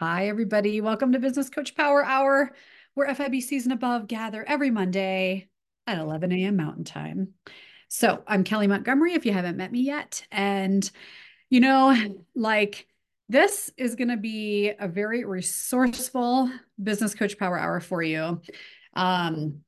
Hi, everybody. Welcome to Business Coach Power Hour, where FIBCs and above gather every Monday at 11 a.m. Mountain Time. So I'm Kelly Montgomery, if you haven't met me yet. And, you know, like this is going to be a very resourceful Business Coach Power Hour for you. Um,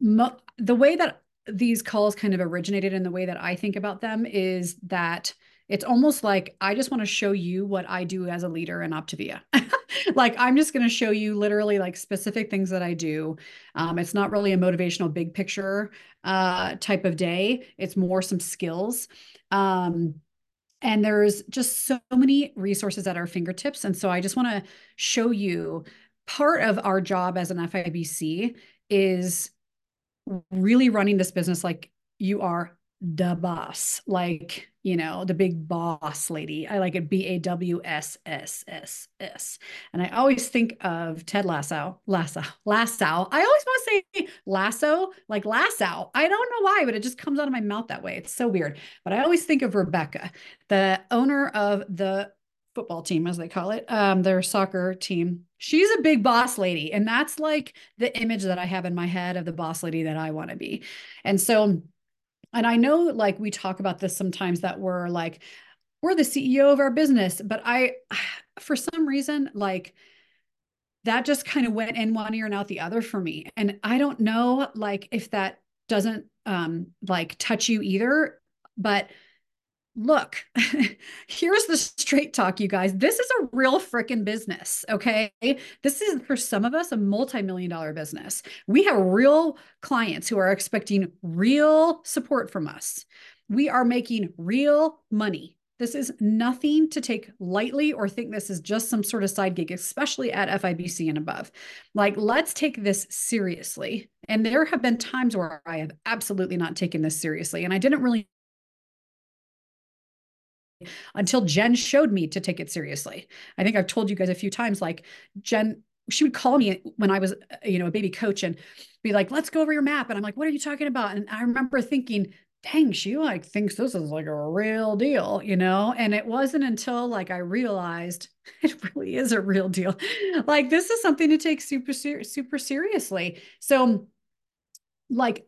the way that these calls kind of originated and the way that I think about them is that it's almost like I just want to show you what I do as a leader in Optavia. like I'm just going to show you literally like specific things that I do. Um, it's not really a motivational big picture uh, type of day. It's more some skills. Um, and there's just so many resources at our fingertips. And so I just want to show you part of our job as an FIBC is really running this business like you are the boss, like, you know, the big boss lady. I like it B A W S S S S. And I always think of Ted Lasso, Lasso, Lasso. I always want to say Lasso, like Lasso. I don't know why, but it just comes out of my mouth that way. It's so weird. But I always think of Rebecca, the owner of the football team, as they call it, um, their soccer team. She's a big boss lady. And that's like the image that I have in my head of the boss lady that I want to be. And so, and I know like we talk about this sometimes that we're like, we're the CEO of our business, but I, for some reason, like, that just kind of went in one ear and out the other for me. And I don't know like if that doesn't um like touch you either, but look, here's the straight talk, you guys. This is a real freaking business. Okay. This is for some of us a multi million dollar business. We have real clients who are expecting real support from us. We are making real money. This is nothing to take lightly or think this is just some sort of side gig, especially at FIBC and above. Like, let's take this seriously. And there have been times where I have absolutely not taken this seriously. And I didn't really until Jen showed me to take it seriously. I think I've told you guys a few times, like Jen, she would call me when I was, uh, you know, a baby coach and be like, let's go over your map. And I'm like, what are you talking about? And I remember thinking, dang, she like thinks this is like a real deal, you know? And it wasn't until like I realized it really is a real deal. like this is something to take super, super seriously. So like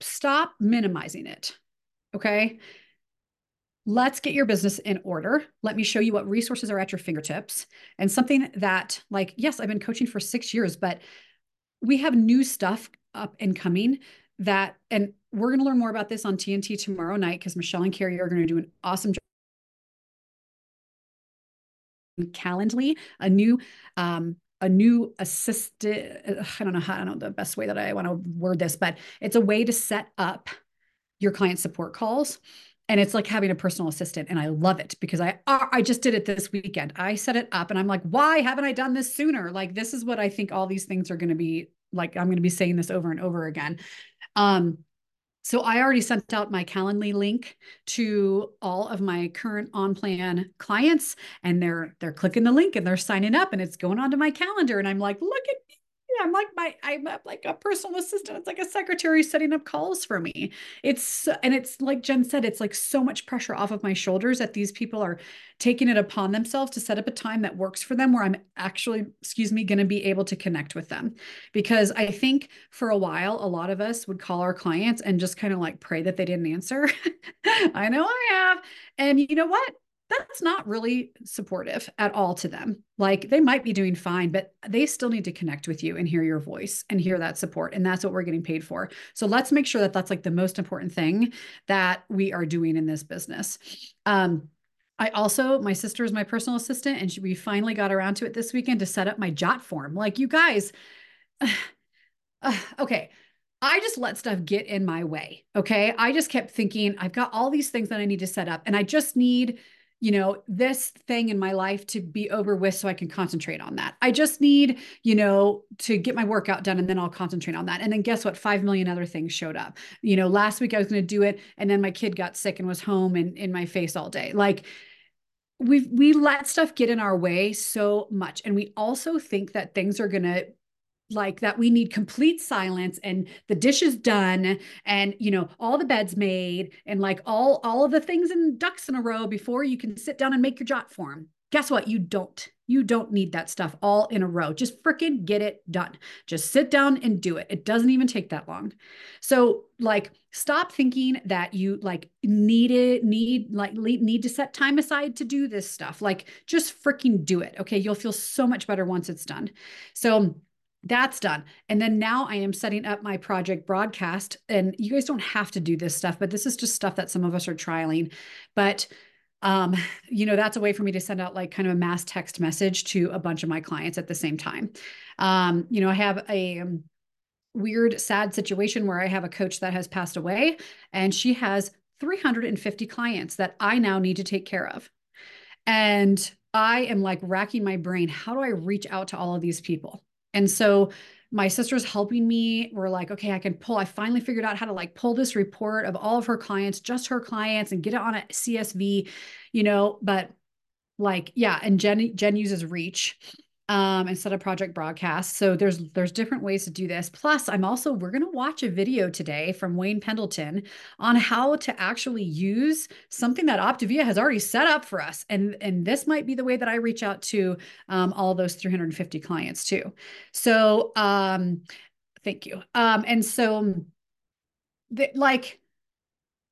stop minimizing it. Okay let's get your business in order. Let me show you what resources are at your fingertips. And something that, like, yes, I've been coaching for six years, but we have new stuff up and coming that, and we're going to learn more about this on TNT tomorrow night because Michelle and Carrie are going to do an awesome job. Calendly, a new um, a new assisted i don't know how i don't know the best way that i want to word this but it's a way to set up your client support calls and it's like having a personal assistant and i love it because i i just did it this weekend. I set it up and i'm like why haven't i done this sooner? Like this is what i think all these things are going to be like i'm going to be saying this over and over again. Um so I already sent out my Calendly link to all of my current on plan clients and they're they're clicking the link and they're signing up and it's going onto my calendar. And I'm like, look at me I'm like my I'm like a personal assistant. It's like a secretary setting up calls for me. It's and it's like Jen said, it's like so much pressure off of my shoulders that these people are taking it upon themselves to set up a time that works for them where I'm actually, excuse me, going to be able to connect with them. Because I think for a while, a lot of us would call our clients and just kind of like pray that they didn't answer. I know I have. And you know what? That's not really supportive at all to them. Like they might be doing fine, but they still need to connect with you and hear your voice and hear that support. And that's what we're getting paid for. So let's make sure that that's like the most important thing that we are doing in this business. Um, I also, my sister is my personal assistant, and she, we finally got around to it this weekend to set up my jot form. Like, you guys, uh, okay, I just let stuff get in my way. Okay. I just kept thinking, I've got all these things that I need to set up, and I just need you know, this thing in my life to be over with so I can concentrate on that. I just need, you know, to get my workout done and then I'll concentrate on that. And then guess what? 5 million other things showed up. You know, last week I was going to do it and then my kid got sick and was home and in my face all day. Like, we we let stuff get in our way so much and we also think that things are going to like that we need complete silence and the dishes done and you know all the beds made and like all all of the things and ducks in a row before you can sit down and make your jot form Guess what? You don't. You don't need that stuff all in a row. Just freaking get it done. Just sit down and do it. It doesn't even take that long. So, like, stop thinking that you like need it, need like need to set time aside to do this stuff. Like, just freaking do it. Okay. You'll feel so much better once it's done. So, that's done. And then now I am setting up my project broadcast. And you guys don't have to do this stuff, but this is just stuff that some of us are trialing. But um, you know, that's a way for me to send out like kind of a mass text message to a bunch of my clients at the same time. Um, you know, I have a um, weird, sad situation where I have a coach that has passed away and she has 350 clients that I now need to take care of. And I am like racking my brain. How do I reach out to all of these people? And so my sister's helping me. We're like, okay, I can pull. I finally figured out how to like pull this report of all of her clients, just her clients, and get it on a CSV, you know. But like, yeah, and Jen Jen uses Reach um, instead of project broadcast. So there's there's different ways to do this. Plus, I'm also we're going to watch a video today from Wayne Pendleton on how to actually use something that Optavia has already set up for us, and and this might be the way that I reach out to um, all those 350 clients too. So um, thank you. Um, and so the, like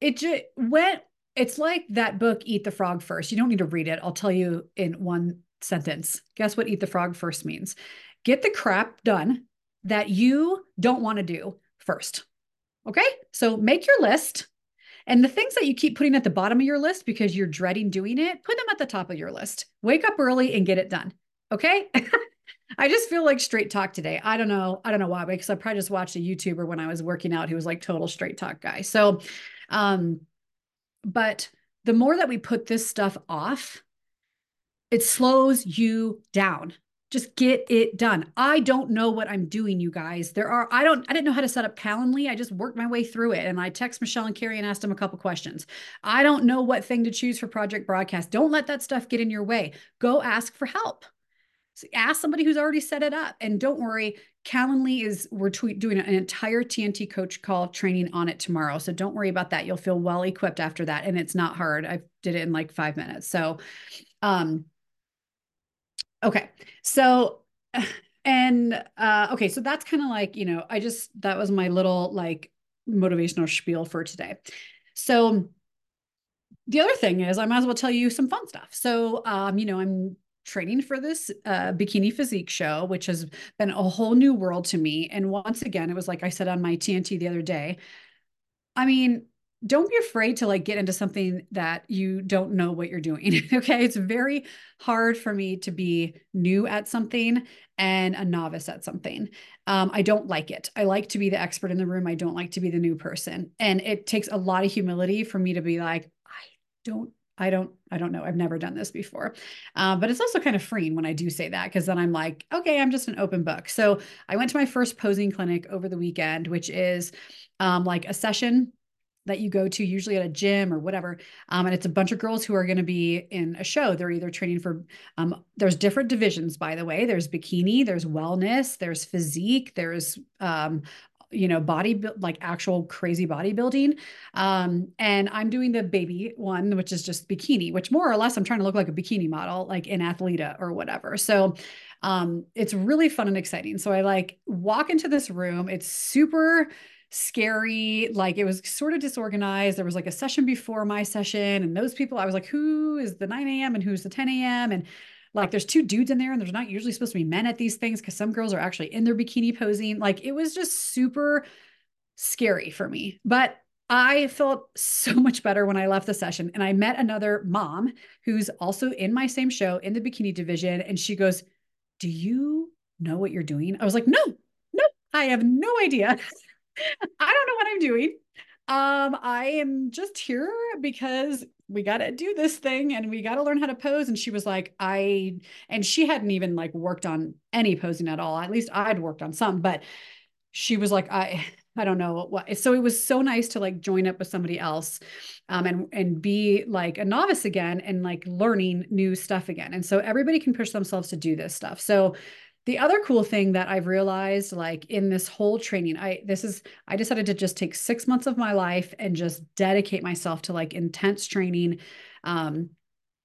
it just went. It's like that book, Eat the Frog First. You don't need to read it. I'll tell you in one sentence. Guess what eat the frog first means? Get the crap done that you don't want to do first. Okay. So make your list. And the things that you keep putting at the bottom of your list because you're dreading doing it, put them at the top of your list. Wake up early and get it done. Okay. I just feel like straight talk today. I don't know. I don't know why, because I probably just watched a YouTuber when I was working out who was like total straight talk guy. So, um, but the more that we put this stuff off, it slows you down. Just get it done. I don't know what I'm doing, you guys. There are, I don't, I didn't know how to set up Calendly. I just worked my way through it. And I text Michelle and Carrie and asked them a couple questions. I don't know what thing to choose for project broadcast. Don't let that stuff get in your way. Go ask for help. So ask somebody who's already set it up. And don't worry, Calendly is, we're doing an entire TNT coach call training on it tomorrow. So don't worry about that. You'll feel well equipped after that. And it's not hard. I did it in like five minutes. So, um, Okay. So, and uh, okay, so that's kind of like, you know, I just, that was my little like motivational spiel for today. So, the other thing is, I might as well tell you some fun stuff. So, um, you know, I'm training for this uh, bikini physique show, which has been a whole new world to me. And once again, it was like I said on my TNT the other day. I mean, don't be afraid to like get into something that you don't know what you're doing. okay. It's very hard for me to be new at something and a novice at something. Um, I don't like it. I like to be the expert in the room. I don't like to be the new person. And it takes a lot of humility for me to be like, I don't I don't, I don't know. I've never done this before. Uh, but it's also kind of freeing when I do say that because then I'm like, okay, I'm just an open book. So I went to my first posing clinic over the weekend, which is um, like a session that you go to, usually at a gym or whatever. Um, and it's a bunch of girls who are going to be in a show. They're either training for, um, there's different divisions, by the way. There's bikini, there's wellness, there's physique, there's, um, you know, body, like actual crazy bodybuilding. Um, and I'm doing the baby one, which is just bikini, which more or less I'm trying to look like a bikini model, like in Athleta or whatever. So, um, it's really fun and exciting. So I like walk into this room. It's super, scary. Like it was sort of disorganized. There was like a session before my session, and those people, I was like, who is the 9 a.m. and who's the 10 a.m. And like there's two dudes in there, and there's not usually supposed to be men at these things because some girls are actually in their bikini posing. Like it was just super scary for me. But I felt so much better when I left the session. And I met another mom who's also in my same show in the bikini division. And she goes, Do you know what you're doing? I was like, No, no, I have no idea. I don't know what I'm doing. Um, I am just here because we got to do this thing and we got to learn how to pose. And she was like, I, and she hadn't even like worked on any posing at all. At least I'd worked on some, but she was like, I, I don't know what. So it was so nice to like join up with somebody else, um, and and be like a novice again and like learning new stuff again. And so everybody can push themselves to do this stuff. So the other cool thing that I've realized, like in this whole training, I this is I decided to just take six months of my life and just dedicate myself to like intense training. Um,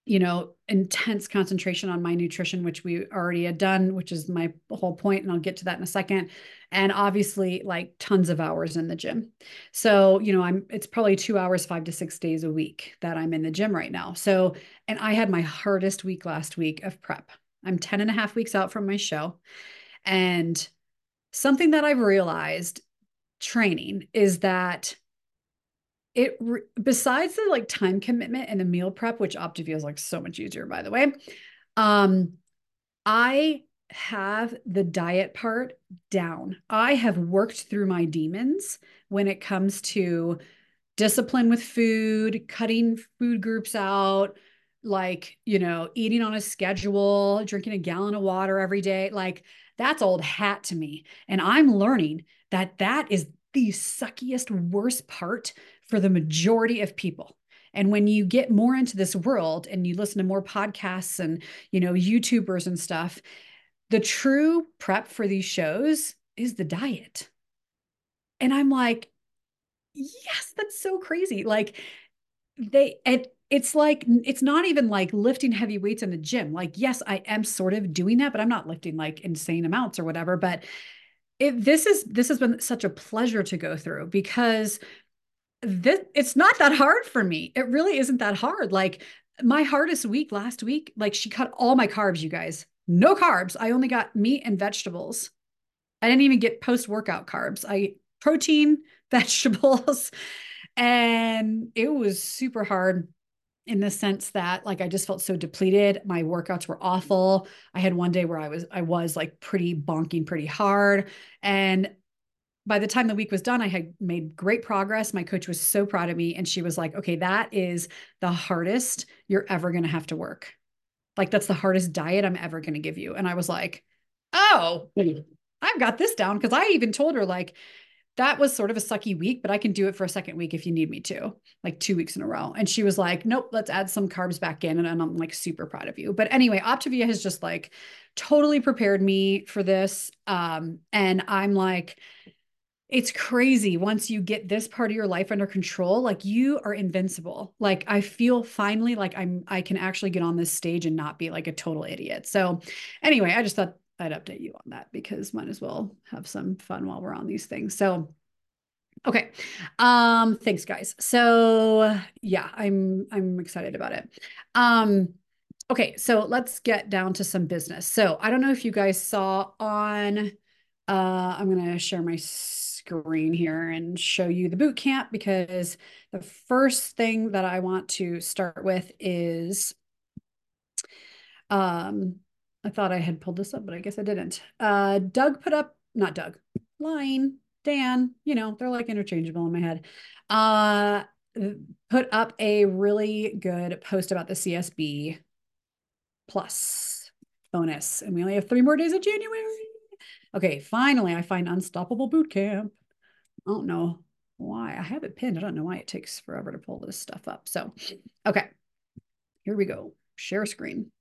you know, intense concentration on my nutrition, which we already had done, which is my whole point, and I'll get to that in a second. And obviously, like tons of hours in the gym. So, you know, I'm it's probably two hours, five to six days a week that I'm in the gym right now. So, and I had my hardest week last week of prep. I'm 10 and a half weeks out from my show. And something that I've realized training is that it besides the like time commitment and the meal prep, which Optavia is like so much easier, by the way. Um, I have the diet part down. I have worked through my demons when it comes to discipline with food, cutting food groups out, like, you know, eating on a schedule, drinking a gallon of water every day. Like, that's old hat to me. And I'm learning that that is the suckiest, worst part for the majority of people. And when you get more into this world and you listen to more podcasts and, you know, YouTubers and stuff, the true prep for these shows is the diet. And I'm like, yes, that's so crazy. Like they and it's like it's not even like lifting heavy weights in the gym. Like, yes, I am sort of doing that, but I'm not lifting like insane amounts or whatever. But it, this is this has been such a pleasure to go through because this it's not that hard for me. It really isn't that hard. Like my hardest week last week, like she cut all my carbs, you guys. No carbs. I only got meat and vegetables. I didn't even get post workout carbs. I protein, vegetables, and it was super hard in the sense that like I just felt so depleted. My workouts were awful. I had one day where I was I was like pretty bonking pretty hard and by the time the week was done, I had made great progress. My coach was so proud of me. And she was like, okay, that is the hardest you're ever going to have to work. Like, that's the hardest diet I'm ever going to give you. And I was like, oh, mm. I've got this down. Cause I even told her, like, that was sort of a sucky week, but I can do it for a second week if you need me to, like two weeks in a row. And she was like, nope, let's add some carbs back in. And I'm like super proud of you. But anyway, Optavia has just like totally prepared me for this. Um, and I'm like, it's crazy once you get this part of your life under control like you are invincible like i feel finally like i'm i can actually get on this stage and not be like a total idiot so anyway i just thought I'd update you on that because might as well have some fun while we're on these things. So okay. Um thanks guys. So yeah, I'm I'm excited about it. Um okay, so let's get down to some business. So I don't know if you guys saw on uh I'm going to share my screen here and show you the boot camp because the first thing that I want to start with is um I thought I had pulled this up, but I guess I didn't. Uh, Doug put up, not Doug, Line, Dan, you know, they're like interchangeable in my head. Uh, put up a really good post about the CSB plus bonus. And we only have three more days of January. Okay, finally, I find Unstoppable Boot Camp. I don't know why. I have it pinned. I don't know why it takes forever to pull this stuff up. So, okay, here we go. Share screen.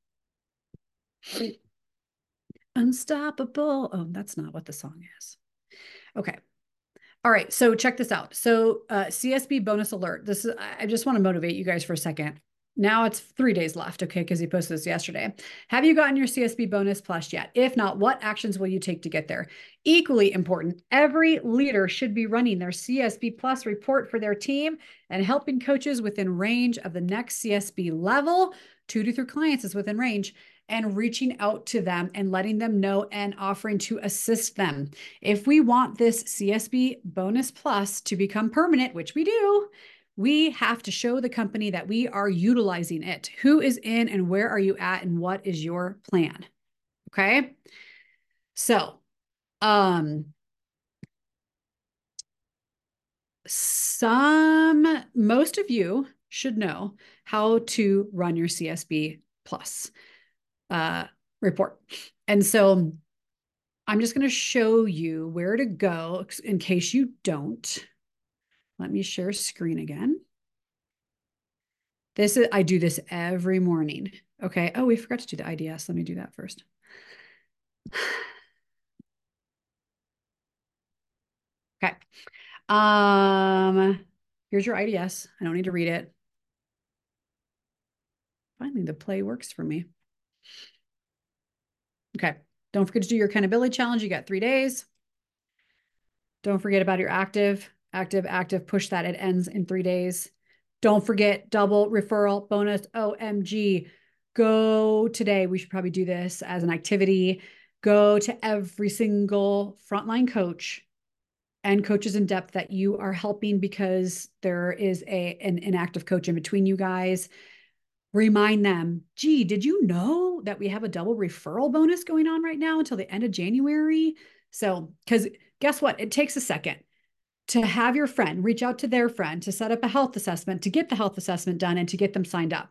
Unstoppable. Oh, that's not what the song is. Okay. All right. So check this out. So uh, CSB bonus alert. This is, I just want to motivate you guys for a second. Now it's three days left, okay, because he posted this yesterday. Have you gotten your CSB bonus plus yet? If not, what actions will you take to get there? Equally important, every leader should be running their CSB plus report for their team and helping coaches within range of the next CSB level. Two to three clients is within range and reaching out to them and letting them know and offering to assist them. If we want this CSB bonus plus to become permanent, which we do, we have to show the company that we are utilizing it. Who is in and where are you at and what is your plan? Okay. So, um, some, most of you should know how to run your CSB plus uh, report. And so I'm just going to show you where to go in case you don't. Let me share screen again. This is, I do this every morning. Okay. Oh, we forgot to do the IDS. Let me do that first. Okay. Um, here's your IDS. I don't need to read it. finally the play works for me. Okay. Don't forget to do your accountability challenge. You got three days. Don't forget about your active, active, active. Push that. It ends in three days. Don't forget double referral bonus. OMG. Go today. We should probably do this as an activity. Go to every single frontline coach and coaches in depth that you are helping because there is a an, an active coach in between you guys remind them, gee, did you know that we have a double referral bonus going on right now until the end of January? So, because guess what? It takes a second to have your friend reach out to their friend to set up a health assessment, to get the health assessment done, and to get them signed up.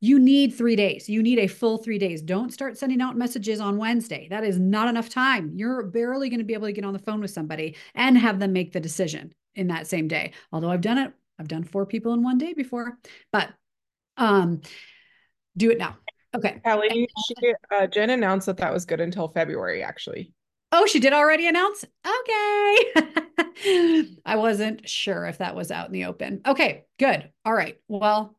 You need three days. You need a full three days. Don't start sending out messages on Wednesday. That is not enough time. You're barely going to be able to get on the phone with somebody and have them make the decision in that same day. Although I've done it, I've done four people in one day before, but um, do it now. Okay. Kelly, she, uh, Jen announced that that was good until February, actually. Oh, she did already announce? Okay. I wasn't sure if that was out in the open. Okay, good. All right. Well,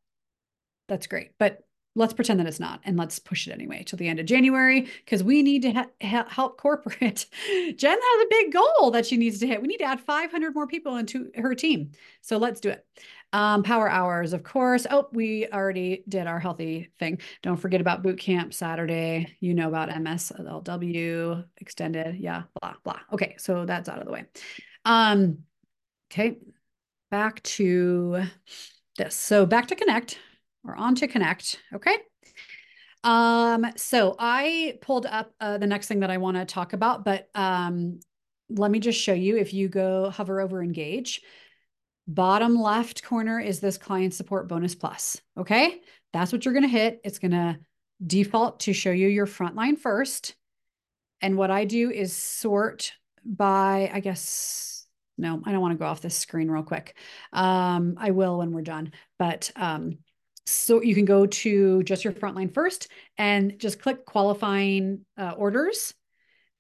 that's great. But let's pretend that it's not and let's push it anyway till the end of January because we need to ha- help corporate. Jen has a big goal that she needs to hit. We need to add 500 more people into her team. So let's do it. Um, power hours, of course. Oh, we already did our healthy thing. Don't forget about boot camp Saturday. You know about MSLW extended. Yeah, blah, blah. Okay, so that's out of the way. Um, okay, back to this. So back to Connect or on to Connect. Okay. Um, so I pulled up uh, the next thing that I want to talk about, but um, let me just show you if you go hover over engage, bottom left corner is this client support bonus plus. Okay. That's what you're going to hit. It's going to default to show you your frontline first. And what I do is sort by, I guess, no, I don't want to go off this screen real quick. Um, I will when we're done, but um, so you can go to just your frontline first and just click qualifying uh, orders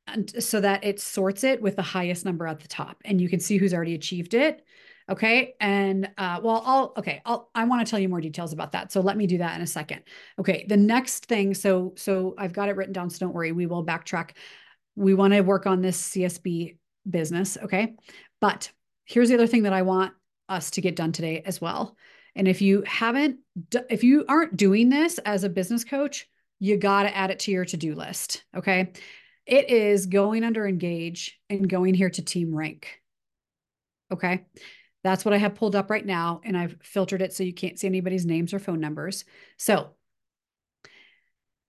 and so that it sorts it with the highest number at the top and you can see who's already achieved it okay and uh, well i'll okay i'll i want to tell you more details about that so let me do that in a second okay the next thing so so i've got it written down so don't worry we will backtrack we want to work on this csb business okay but here's the other thing that i want us to get done today as well and if you haven't, if you aren't doing this as a business coach, you got to add it to your to do list. Okay. It is going under engage and going here to team rank. Okay. That's what I have pulled up right now. And I've filtered it so you can't see anybody's names or phone numbers. So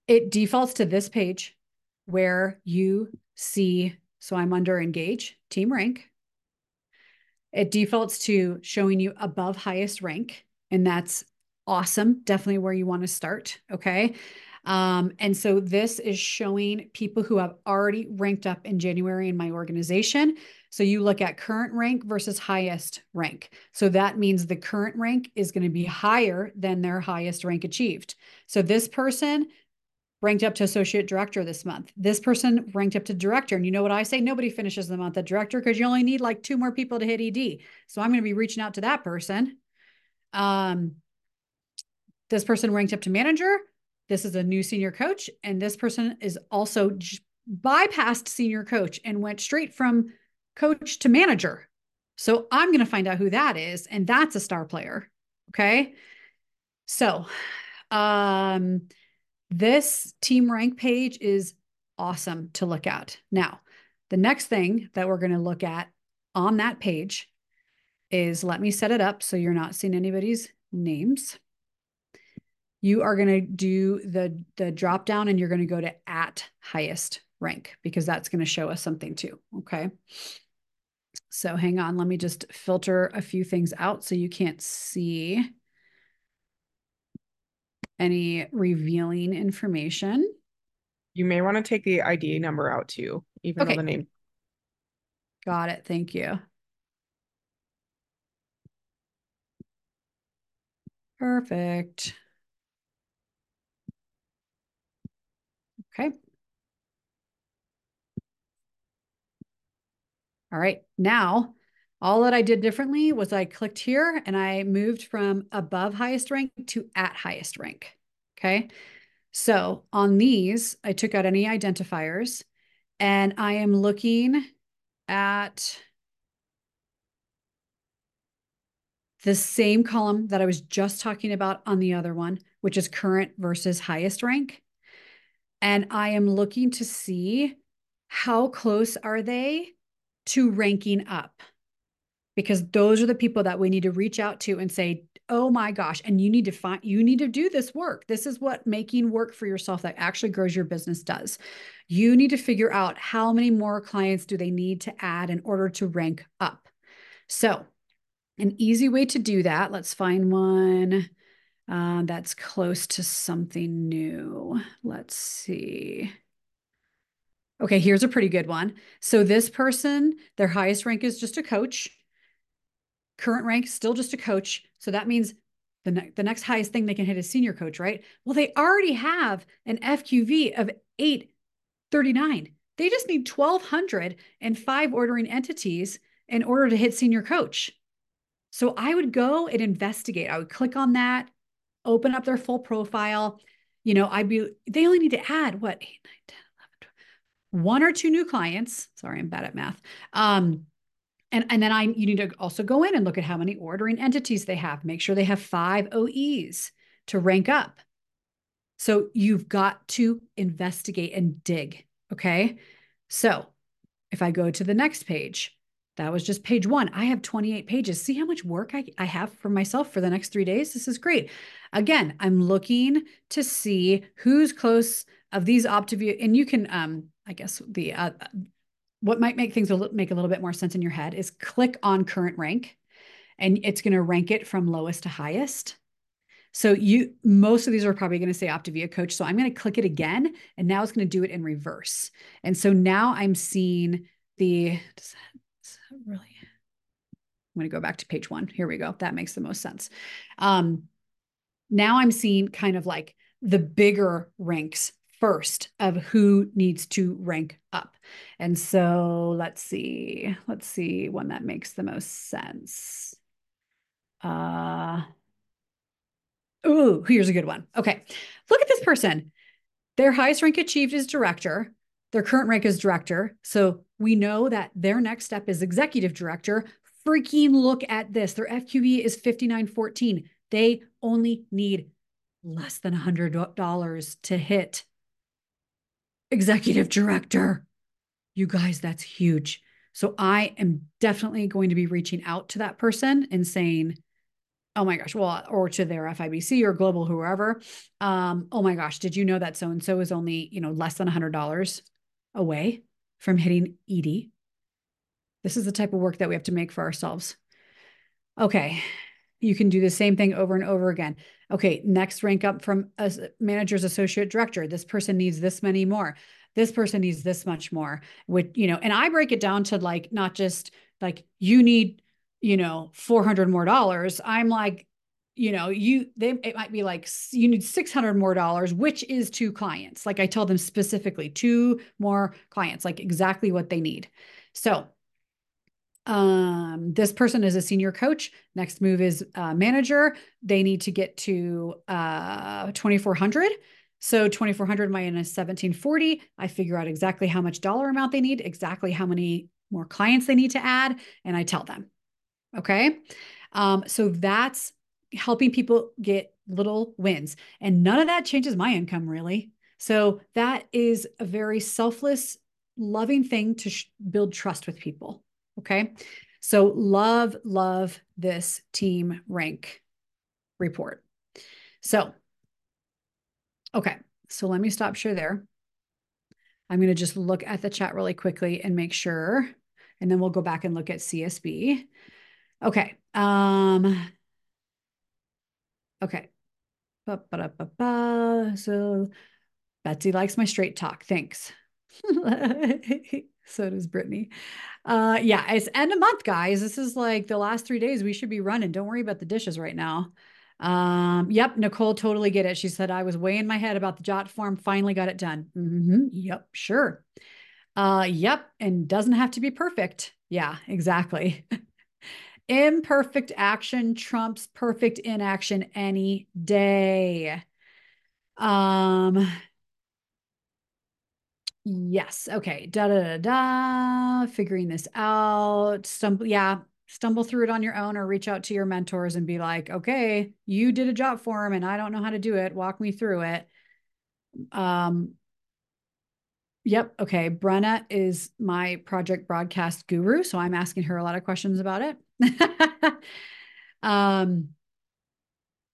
it defaults to this page where you see. So I'm under engage, team rank. It defaults to showing you above highest rank and that's awesome. Definitely where you want to start. Okay. Um, and so this is showing people who have already ranked up in January in my organization. So you look at current rank versus highest rank. So that means the current rank is going to be higher than their highest rank achieved. So this person ranked up to associate director this month. This person ranked up to director. And you know what I say? Nobody finishes the month at director because you only need like two more people to hit ED. So I'm going to be reaching out to that person um, this person ranked up to manager. This is a new senior coach. And this person is also bypassed senior coach and went straight from coach to manager. So I'm going to find out who that is. And that's a star player. Okay. So, um, this team rank page is awesome to look at. Now, the next thing that we're going to look at on that page is let me set it up so you're not seeing anybody's names. You are going to do the, the drop down and you're going to go to at highest rank because that's going to show us something too. Okay. So hang on, let me just filter a few things out so you can't see any revealing information. You may want to take the ID number out too, even okay. though the name. Got it. Thank you. Perfect. Okay. All right. Now, all that I did differently was I clicked here and I moved from above highest rank to at highest rank. Okay. So on these, I took out any identifiers and I am looking at the same column that I was just talking about on the other one, which is current versus highest rank. And I am looking to see how close are they to ranking up? Because those are the people that we need to reach out to and say, oh my gosh, and you need to find, you need to do this work. This is what making work for yourself that actually grows your business does. You need to figure out how many more clients do they need to add in order to rank up. So an easy way to do that, let's find one uh, that's close to something new. Let's see. Okay, here's a pretty good one. So this person, their highest rank is just a coach. Current rank, still just a coach. So that means the, ne- the next highest thing they can hit is senior coach, right? Well, they already have an FQV of 839. They just need 1,205 ordering entities in order to hit senior coach. So I would go and investigate. I would click on that, open up their full profile. You know, I'd be, they only need to add what, 8, 9, 10, 11, 12, one or two new clients. Sorry, I'm bad at math. Um, and, and then I you need to also go in and look at how many ordering entities they have. Make sure they have five OEs to rank up. So you've got to investigate and dig. Okay. So if I go to the next page, that was just page one. I have 28 pages. See how much work I, I have for myself for the next three days? This is great. Again, I'm looking to see who's close of these Optavia, and you can, um, I guess the uh, what might make things a little, make a little bit more sense in your head is click on current rank, and it's going to rank it from lowest to highest. So you most of these are probably going to say Optavia coach. So I'm going to click it again, and now it's going to do it in reverse. And so now I'm seeing the does that really I'm going to go back to page one. Here we go. That makes the most sense. Um, now I'm seeing kind of like the bigger ranks first of who needs to rank up. And so let's see. Let's see one that makes the most sense. Uh, ooh, here's a good one. Okay. Look at this person. Their highest rank achieved is director. Their current rank is director. So we know that their next step is executive director. Freaking look at this. Their FQV is 5914. They only need less than $100 to hit executive director. You guys, that's huge. So I am definitely going to be reaching out to that person and saying, oh my gosh, well, or to their FIBC or global, whoever. Um, oh my gosh, did you know that so and so is only, you know, less than $100 away from hitting ED. This is the type of work that we have to make for ourselves. Okay, you can do the same thing over and over again. Okay, next rank up from a manager's associate director. This person needs this many more. This person needs this much more. Which, you know, and I break it down to like not just like you need, you know, 400 more dollars. I'm like, you know you they it might be like you need 600 more dollars which is two clients like i tell them specifically two more clients like exactly what they need so um this person is a senior coach next move is uh, manager they need to get to uh 2400 so 2400 minus 1740 i figure out exactly how much dollar amount they need exactly how many more clients they need to add and i tell them okay um so that's helping people get little wins. And none of that changes my income really. So that is a very selfless, loving thing to sh- build trust with people. Okay. So love, love this team rank report. So, okay. So let me stop share there. I'm going to just look at the chat really quickly and make sure, and then we'll go back and look at CSB. Okay. Um, Okay. So Betsy likes my straight talk. Thanks. so does Brittany. Uh, yeah, it's end of month, guys. This is like the last three days. We should be running. Don't worry about the dishes right now. Um, yep, Nicole totally get it. She said I was way in my head about the jot form. Finally got it done. Mm-hmm. Yep, sure. Uh, yep, and doesn't have to be perfect. Yeah, exactly. Imperfect action trumps perfect inaction any day. Um, yes. Okay. Da da da da. Figuring this out. Stumble. Yeah. Stumble through it on your own or reach out to your mentors and be like, okay, you did a job for him and I don't know how to do it. Walk me through it. Um, Yep. Okay. Brenna is my project broadcast guru. So I'm asking her a lot of questions about it. um,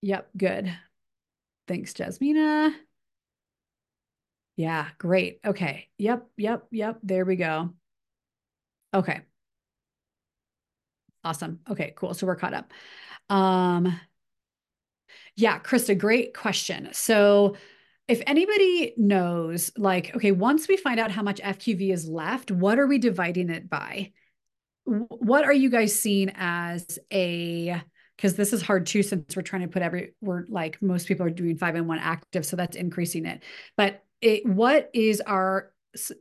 yep. Good. Thanks, Jasmina. Yeah. Great. Okay. Yep. Yep. Yep. There we go. Okay. Awesome. Okay. Cool. So we're caught up. Um, yeah. Krista, great question. So, if anybody knows, like, okay, once we find out how much FQV is left, what are we dividing it by? What are you guys seeing as a because this is hard too since we're trying to put every we're like most people are doing five and one active so that's increasing it but it what is our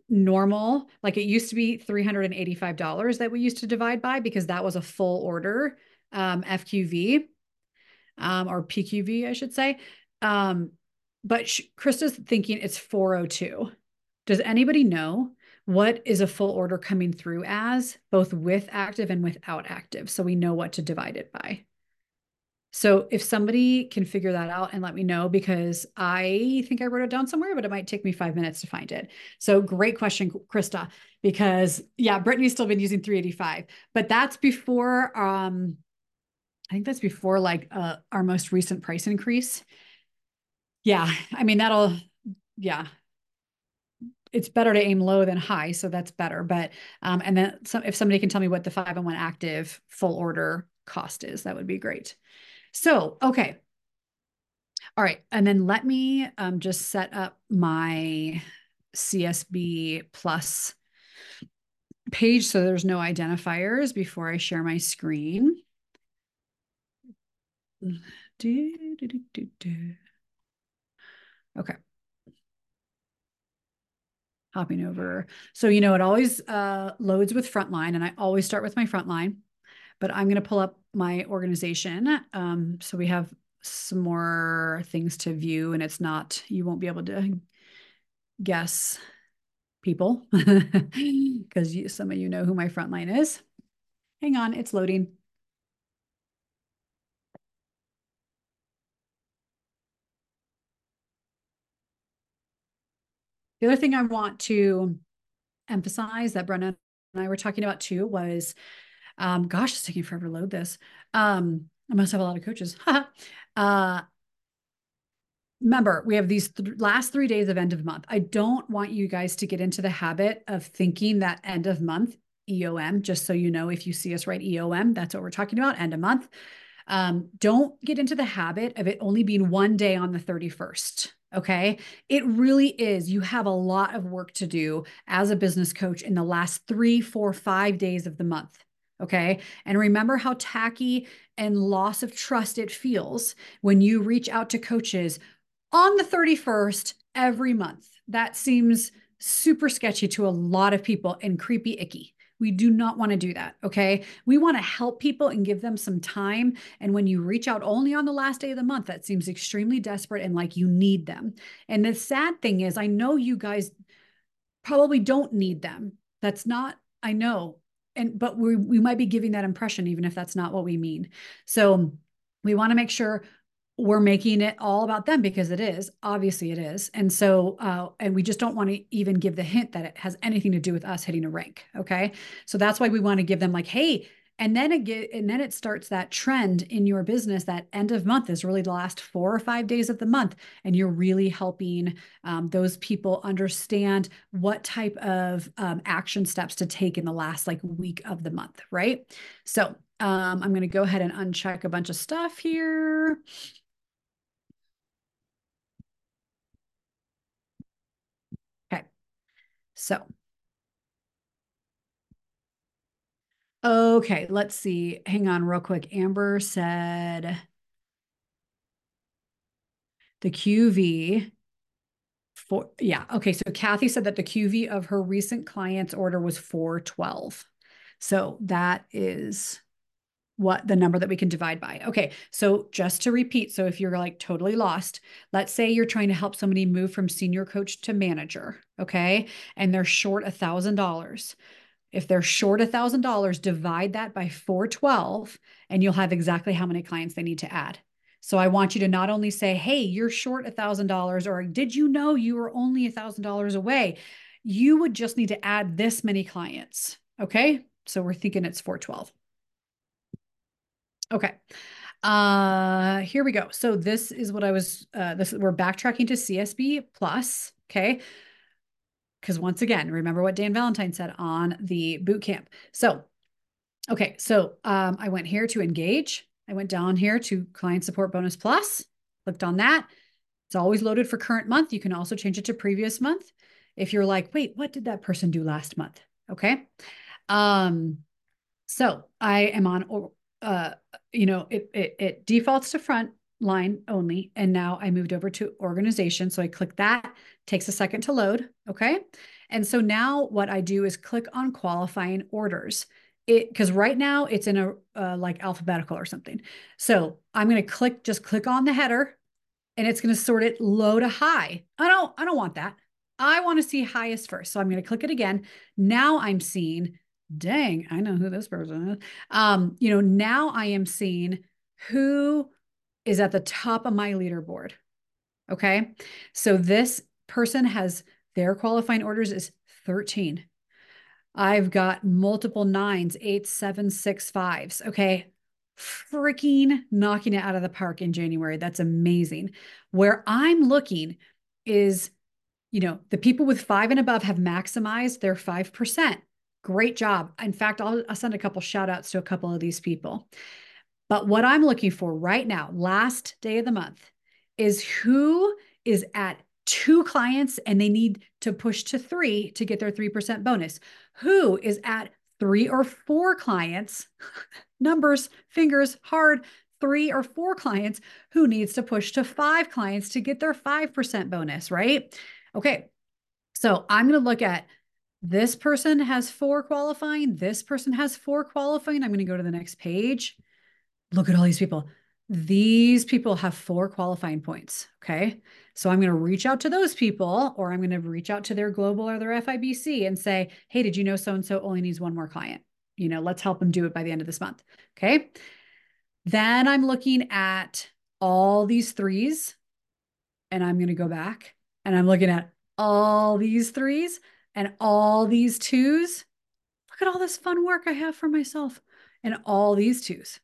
normal like it used to be $385 that we used to divide by because that was a full order um, fqv um, or pqv i should say um, but she, Krista's thinking it's 402. Does anybody know what is a full order coming through as, both with active and without active? So we know what to divide it by. So if somebody can figure that out and let me know, because I think I wrote it down somewhere, but it might take me five minutes to find it. So great question, Krista, because yeah, Brittany's still been using 385, but that's before, um, I think that's before like uh, our most recent price increase. Yeah, I mean, that'll, yeah. It's better to aim low than high, so that's better. But um, and then some, if somebody can tell me what the five and one active full order cost is, that would be great. So, okay. All right. And then let me um, just set up my CSB plus page so there's no identifiers before I share my screen. Do, do, do, Okay. Hopping over. So, you know, it always uh, loads with frontline, and I always start with my frontline, but I'm going to pull up my organization. Um, so we have some more things to view, and it's not, you won't be able to guess people because some of you know who my frontline is. Hang on, it's loading. The other thing I want to emphasize that Brenna and I were talking about too was, um, gosh, it's taking forever to load this. Um, I must have a lot of coaches. uh, remember, we have these th last three days of end of month. I don't want you guys to get into the habit of thinking that end of month EOM, just so you know, if you see us write EOM, that's what we're talking about, end of month. Um, don't get into the habit of it only being one day on the 31st. Okay. It really is. You have a lot of work to do as a business coach in the last three, four, five days of the month. Okay. And remember how tacky and loss of trust it feels when you reach out to coaches on the 31st every month. That seems super sketchy to a lot of people and creepy icky. We do not want to do that. Okay. We want to help people and give them some time. And when you reach out only on the last day of the month, that seems extremely desperate and like you need them. And the sad thing is, I know you guys probably don't need them. That's not, I know. And, but we, we might be giving that impression, even if that's not what we mean. So we want to make sure we're making it all about them because it is obviously it is and so uh, and we just don't want to even give the hint that it has anything to do with us hitting a rank okay so that's why we want to give them like hey and then get, and then it starts that trend in your business that end of month is really the last four or five days of the month and you're really helping um, those people understand what type of um, action steps to take in the last like week of the month right so um, i'm going to go ahead and uncheck a bunch of stuff here Okay. So, okay, let's see. Hang on real quick. Amber said the QV for, yeah. Okay. So Kathy said that the QV of her recent client's order was 412. So that is what the number that we can divide by. Okay, so just to repeat, so if you're like totally lost, let's say you're trying to help somebody move from senior coach to manager, okay, and they're short a thousand dollars. If they're short a thousand dollars, divide that by 412, and you'll have exactly how many clients they need to add. So I want you to not only say, hey, you're short a thousand dollars, or did you know you were only a thousand dollars away? You would just need to add this many clients. Okay. So we're thinking it's 412. Okay. Uh, here we go. So this is what I was, uh, this we're backtracking to CSB plus. Okay. Because once again, remember what Dan Valentine said on the boot camp. So, okay. So um, I went here to engage. I went down here to client support bonus plus, clicked on that. It's always loaded for current month. You can also change it to previous month. If you're like, wait, what did that person do last month? Okay. Um, so I am on uh, you know, it, it, it defaults to front line only. And now I moved over to organization. So I click that, takes a second to load. Okay. And so now what I do is click on qualifying orders. It because right now it's in a uh, like alphabetical or something. So I'm going to click, just click on the header and it's going to sort it low to high. I don't, I don't want that. I want to see highest first. So I'm going to click it again. Now I'm seeing dang, I know who this person is. Um, you know, now I am seeing who is at the top of my leaderboard. Okay. So this person has their qualifying orders is 13. I've got multiple nines, eights, sevens, six, fives. Okay. Freaking knocking it out of the park in January. That's amazing. Where I'm looking is, you know, the people with five and above have maximized their 5%. Great job. In fact, I'll, I'll send a couple shout outs to a couple of these people. But what I'm looking for right now, last day of the month, is who is at two clients and they need to push to three to get their 3% bonus. Who is at three or four clients, numbers, fingers, hard, three or four clients who needs to push to five clients to get their 5% bonus, right? Okay. So I'm going to look at this person has four qualifying. This person has four qualifying. I'm going to go to the next page. Look at all these people. These people have four qualifying points. Okay. So I'm going to reach out to those people, or I'm going to reach out to their global or their FIBC and say, Hey, did you know so and so only needs one more client? You know, let's help them do it by the end of this month. Okay. Then I'm looking at all these threes and I'm going to go back and I'm looking at all these threes and all these twos. Look at all this fun work I have for myself and all these twos.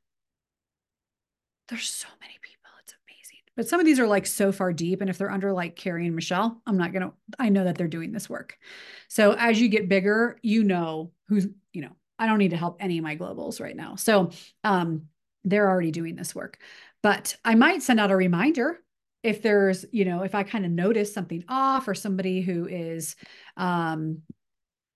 There's so many people. It's amazing. But some of these are like so far deep. And if they're under like Carrie and Michelle, I'm not going to, I know that they're doing this work. So as you get bigger, you know who's, you know, I don't need to help any of my globals right now. So um, they're already doing this work. But I might send out a reminder if there's you know if i kind of notice something off or somebody who is um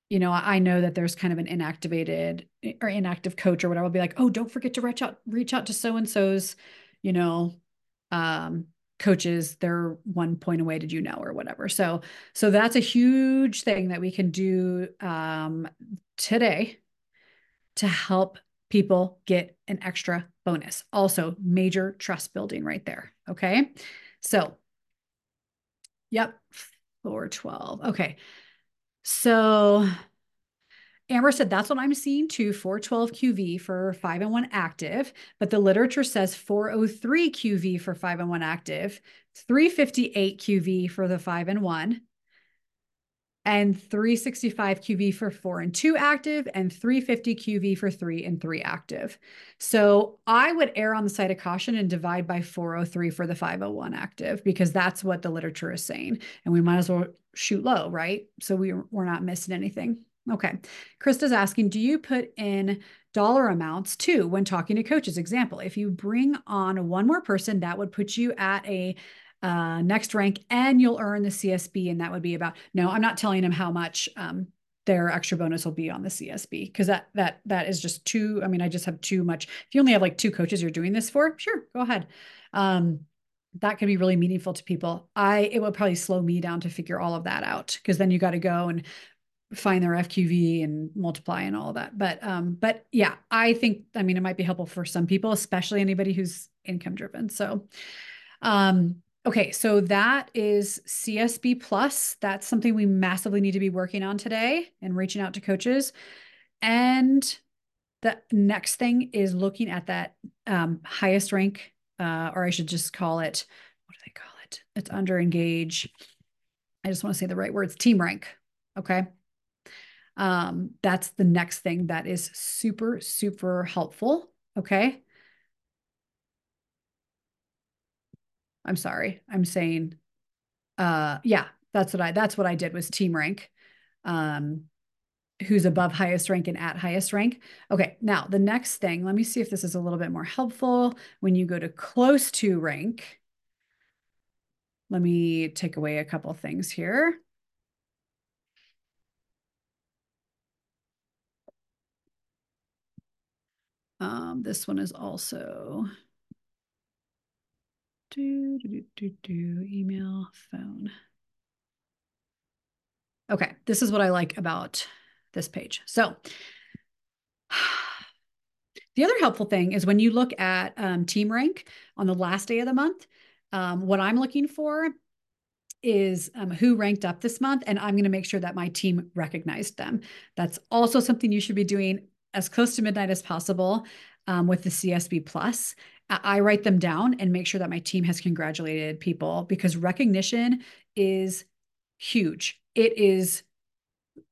you know i know that there's kind of an inactivated eh, or inactive coach or whatever i'll be like oh don't forget to reach out reach out to so and so's you know um coaches. They're one point away. Did you know? or whatever. So so that's a huge thing that we can do um today to help people get an extra bonus. Also major trust building right there. Okay? So, yep, 412. Okay. So, Amber said that's what I'm seeing too 412 QV for 5 and 1 active, but the literature says 403 QV for 5 and 1 active, 358 QV for the 5 and 1, and 365 QV for four and two active, and 350 QV for three and three active. So I would err on the side of caution and divide by 403 for the 501 active because that's what the literature is saying. And we might as well shoot low, right? So we, we're not missing anything. Okay. Krista's asking, do you put in dollar amounts too when talking to coaches? Example, if you bring on one more person, that would put you at a uh, next rank, and you'll earn the CSB. And that would be about, no, I'm not telling them how much um, their extra bonus will be on the CSB because that that that is just too. I mean, I just have too much. If you only have like two coaches you're doing this for, sure, go ahead. Um, that could be really meaningful to people. I it would probably slow me down to figure all of that out because then you got to go and find their FQV and multiply and all that. But um, but yeah, I think I mean it might be helpful for some people, especially anybody who's income driven. So um okay, so that is CSB plus. That's something we massively need to be working on today and reaching out to coaches. And the next thing is looking at that um, highest rank, uh, or I should just call it, what do they call it? It's under engage. I just want to say the right words, team rank. Okay. Um, that's the next thing that is super, super helpful. Okay. I'm sorry. I'm saying, uh, yeah, that's what I, that's what I did was team rank. Um, who's above highest rank and at highest rank. Okay, now the next thing, let me see if this is a little bit more helpful. When you go to close to rank, let me take away a couple things here. Um, this one is also do, do, do, do, email, phone. Okay, this is what I like about this page. So the other helpful thing is when you look at um, team rank on the last day of the month, um, what I'm looking for is um, who ranked up this month, and I'm going to make sure that my team recognized them. That's also something you should be doing as close to midnight as possible um, with the CSB Plus. I write them down and make sure that my team has congratulated people because recognition is huge. It is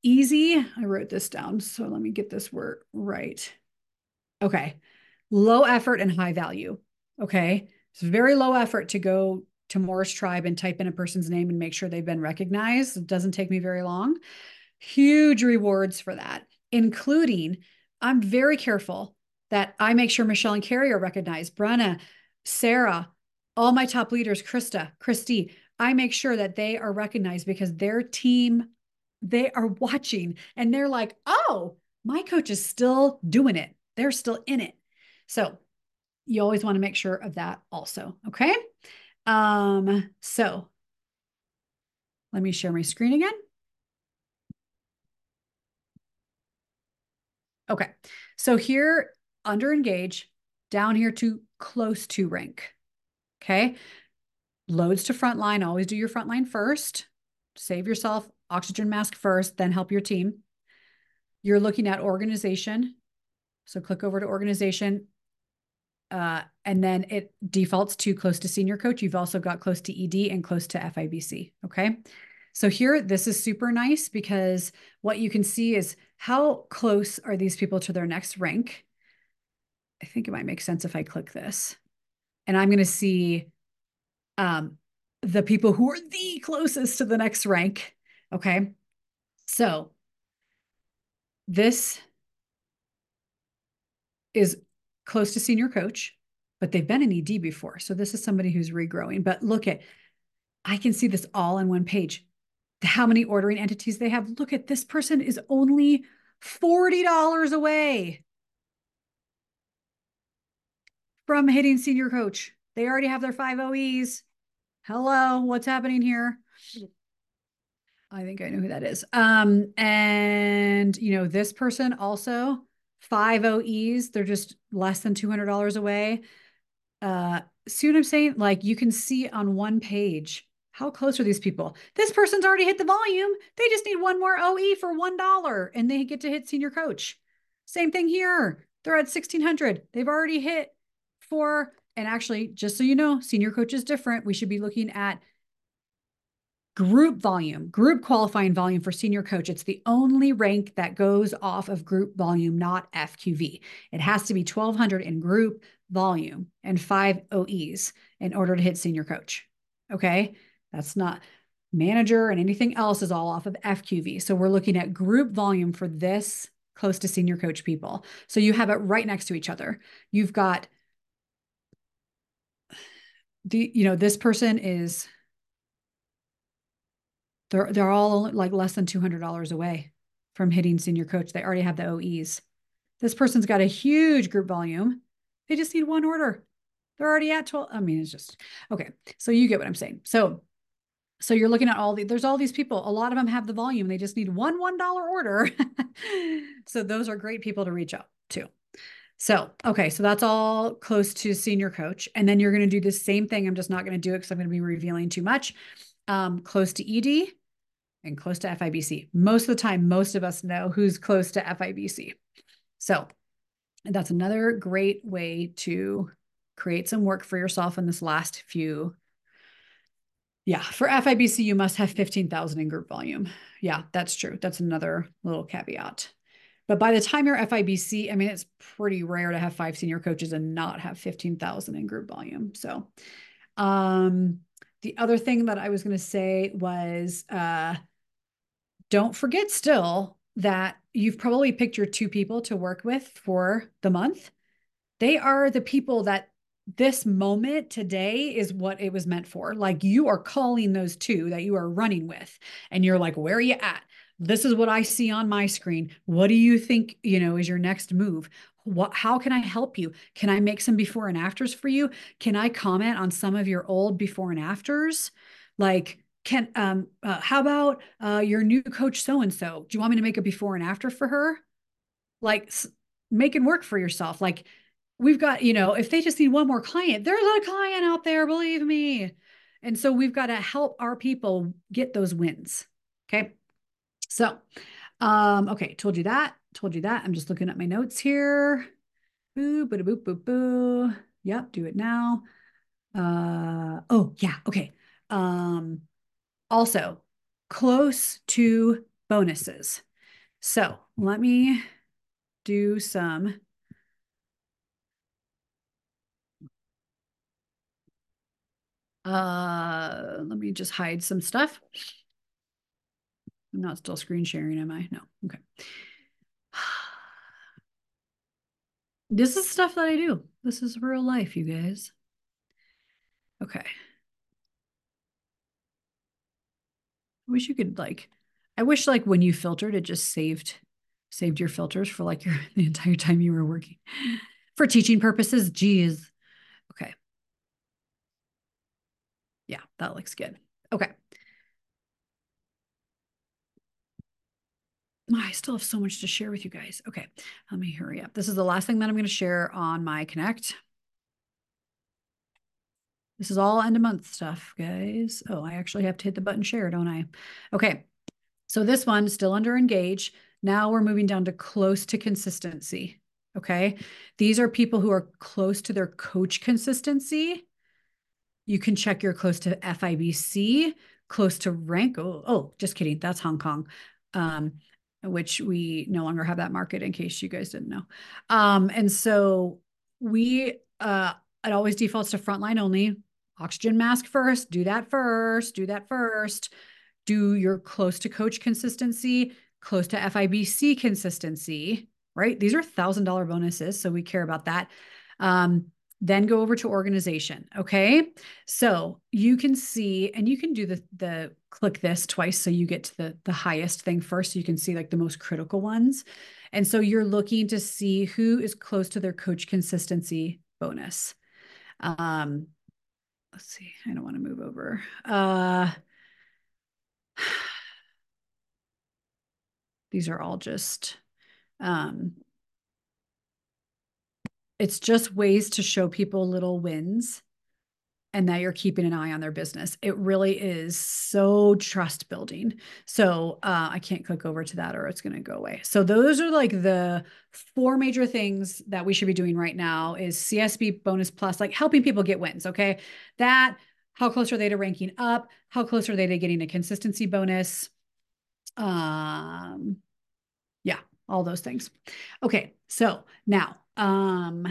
easy. I wrote this down. So let me get this word right. Okay. Low effort and high value. Okay. It's very low effort to go to Morris Tribe and type in a person's name and make sure they've been recognized. It doesn't take me very long. Huge rewards for that, including I'm very careful that I make sure Michelle and Carrie are recognized, Brenna, Sarah, all my top leaders, Krista, Christy, I make sure that they are recognized because their team they are watching and they're like, oh, my coach is still doing it. They're still in it. So you always want to make sure of that also. Okay. Um, so let me share my screen again. Okay. So here under engage, down here to close to rank. Okay. Loads to frontline. Always do your frontline first. Save yourself oxygen mask first, then help your team. You're looking at organization. So click over to organization. Uh, and then it defaults to close to senior coach. You've also got close to ED and close to FIBC. Okay. So here, this is super nice because what you can see is how close are these people to their next rank. I think it might make sense if I click this. And I'm going to see um, the people who are the closest to the next rank. Okay. So this is close to senior coach, but they've been an ED before. So this is somebody who's regrowing. But look at, I can see this all in one page. How many ordering entities they have. Look at this person is only $40 away from hitting senior coach. They already have their five OEs. Hello, what's happening here? I think I know who that is. Um, and you know, this person also five OEs, they're just less than $200 away. Uh, see what I'm saying? Like you can see on one page how close are these people? This person's already hit the volume. They just need one more OE for $1 and they get to hit senior coach. Same thing here. They're at 1600. They've already hit for, and actually, just so you know, senior coach is different. We should be looking at group volume, group qualifying volume for senior coach. It's the only rank that goes off of group volume, not FQV. It has to be 1200 in group volume and five OEs in order to hit senior coach. Okay. That's not manager and anything else is all off of FQV. So we're looking at group volume for this close to senior coach people. So you have it right next to each other. You've got the, you know, this person is they're they're all like less than $200 away from hitting senior coach. They already have the OEs. This person's got a huge group volume. They just need one order. They're already at 12. I mean, it's just okay. So you get what I'm saying. So So you're looking at all the there's all these people. A lot of them have the volume. They just need one $1 order. so those are great people to reach out to. So, okay, so that's all close to senior coach. And then you're going to do the same thing. I'm just not going to do it because I'm going to be revealing too much. Um, close to ED and close to FIBC. Most of the time, most of us know who's close to FIBC. So that's another great way to create some work for yourself in this last few. Yeah, for FIBC, you must have 15,000 in group volume. Yeah, that's true. That's another little caveat. But by the time you're FIBC, I mean, it's pretty rare to have five senior coaches and not have 15,000 in group volume. So, um, the other thing that I was going to say was uh, don't forget still that you've probably picked your two people to work with for the month. They are the people that this moment today is what it was meant for. Like you are calling those two that you are running with, and you're like, where are you at? This is what I see on my screen. What do you think, you know, is your next move? What how can I help you? Can I make some before and afters for you? Can I comment on some of your old before and afters? Like can um uh, how about uh your new coach so and so? Do you want me to make a before and after for her? Like make it work for yourself. Like we've got, you know, if they just need one more client, there's a client out there, believe me. And so we've got to help our people get those wins. Okay. So, um, okay, told you that, told you that. I'm just looking at my notes here. Boo, boo, boo, boo, boo. Yep, do it now. Uh, oh, yeah, okay. Um, also, close to bonuses. So let me do some Uh, let me just hide some stuff. I'm not still screen sharing, am I? No. Okay. This is stuff that I do. This is real life, you guys. Okay. I wish you could like, I wish like when you filtered, it just saved saved your filters for like your the entire time you were working. For teaching purposes, geez. Okay. Yeah, that looks good. Okay. I still have so much to share with you guys. Okay, let me hurry up. This is the last thing that I'm going to share on my Connect. This is all end of month stuff, guys. Oh, I actually have to hit the button share, don't I? Okay, so this one still under engage. Now we're moving down to close to consistency. Okay, these are people who are close to their coach consistency you can check your close to FIBC, close to rank. Oh, oh just kidding. That's Hong Kong, um, which we no longer have that market in case you guys didn't know. Um, and so we, uh, it always defaults to frontline only. Oxygen mask first, do that first, do that first. Do your close to coach consistency, close to FIBC consistency, right? These are $1,000 bonuses. So we care about that. Um, then go over to organization. Okay. So you can see, and you can do the, the click this twice. So you get to the, the highest thing first. So you can see like the most critical ones. And so you're looking to see who is close to their coach consistency bonus. Um, let's see. I don't want to move over. Uh, these are all just, um, it's just ways to show people little wins and that you're keeping an eye on their business. It really is so trust building. So uh, I can't click over to that or it's going to go away. So those are like the four major things that we should be doing right now is CSB bonus plus, like helping people get wins. Okay. That, how close are they to ranking up? How close are they to getting a consistency bonus? Um, yeah, all those things. Okay. So now um,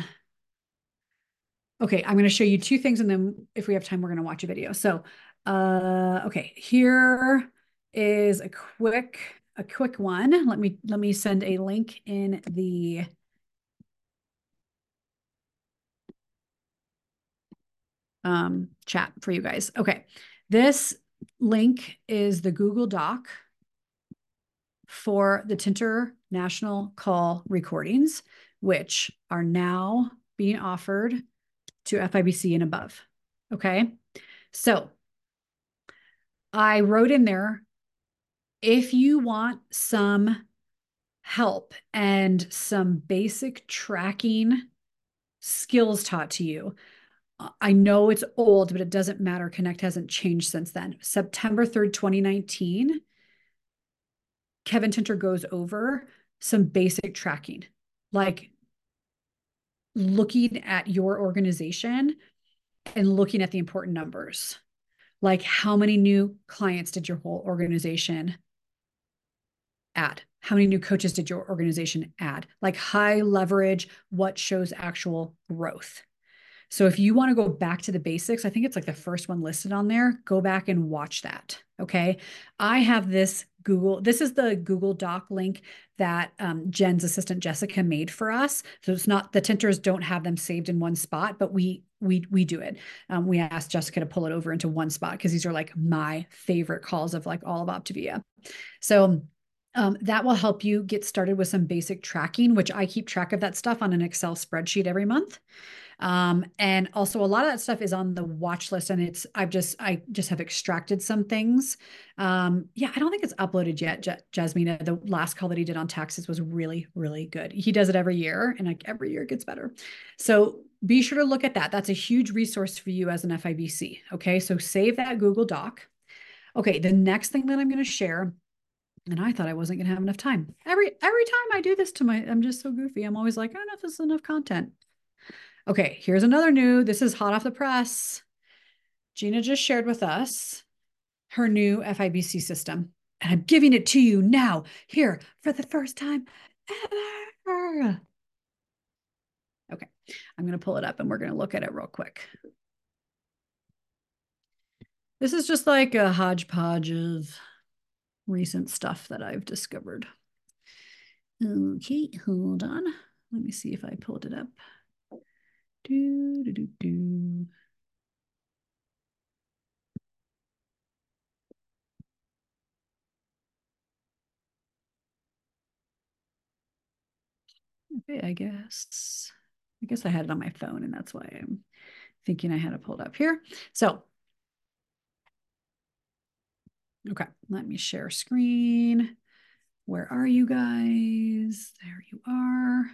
okay, I'm going to show you two things, and then if we have time, we're going to watch a video. So, uh, okay, here is a quick a quick one. Let me let me send a link in the um, chat for you guys. Okay, this link is the Google Doc for the Tinter National Call recordings which are now being offered to FIBC and above. Okay. So I wrote in there if you want some help and some basic tracking skills taught to you. I know it's old, but it doesn't matter. Connect hasn't changed since then. September 3rd, 2019, Kevin Tinter goes over some basic tracking, like looking at your organization and looking at the important numbers. Like how many new clients did your whole organization add? How many new coaches did your organization add? Like high leverage, what shows actual growth? So if you want to go back to the basics, I think it's like the first one listed on there. Go back and watch that. Okay. I have this Google, this is the Google Doc link that um, Jen's assistant Jessica made for us. So it's not the tinters don't have them saved in one spot, but we we we do it. Um, we asked Jessica to pull it over into one spot because these are like my favorite calls of like all of Optavia. So um, that will help you get started with some basic tracking, which I keep track of that stuff on an Excel spreadsheet every month. Um, and also a lot of that stuff is on the watch list and it's, I've just, I just have extracted some things. Um, yeah, I don't think it's uploaded yet. J- Jasmina, the last call that he did on taxes was really, really good. He does it every year and like every year it gets better. So be sure to look at that. That's a huge resource for you as an FIBC. Okay. So save that Google Doc. Okay. The next thing that I'm going to share and I thought I wasn't going to have enough time. Every every time I do this to my, I'm just so goofy. I'm always like, I don't know if this is enough content. Okay, here's another new. This is hot off the press. Gina just shared with us her new FIBC system, and I'm giving it to you now, here, for the first time ever. Okay, I'm going to pull it up and we're going to look at it real quick. This is just like a hodgepodge of recent stuff that I've discovered. Okay, hold on. Let me see if I pulled it up. Do, do, do, do. Okay, I guess. I guess I had it on my phone and that's why I'm thinking I had it pulled up here. So, okay, let me share screen. Where are you guys? There you are.